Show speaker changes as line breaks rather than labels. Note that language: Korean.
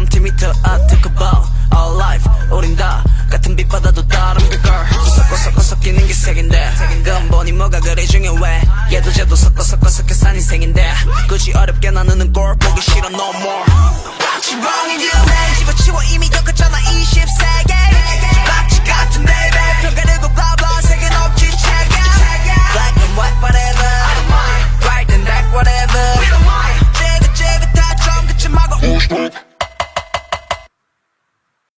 cm I took a bow All life. 우린 다 같은 빛바다도 다른 그 girl. 섞어 섞어 섞이는 게 색인데. 근본이 뭐가 그리 중요해? 얘도 쟤도 섞어 섞어 섞여 산 인생인데. 굳이 어렵게 나누는 걸 보기 싫어 no more. 지방이 기운해. 집어치워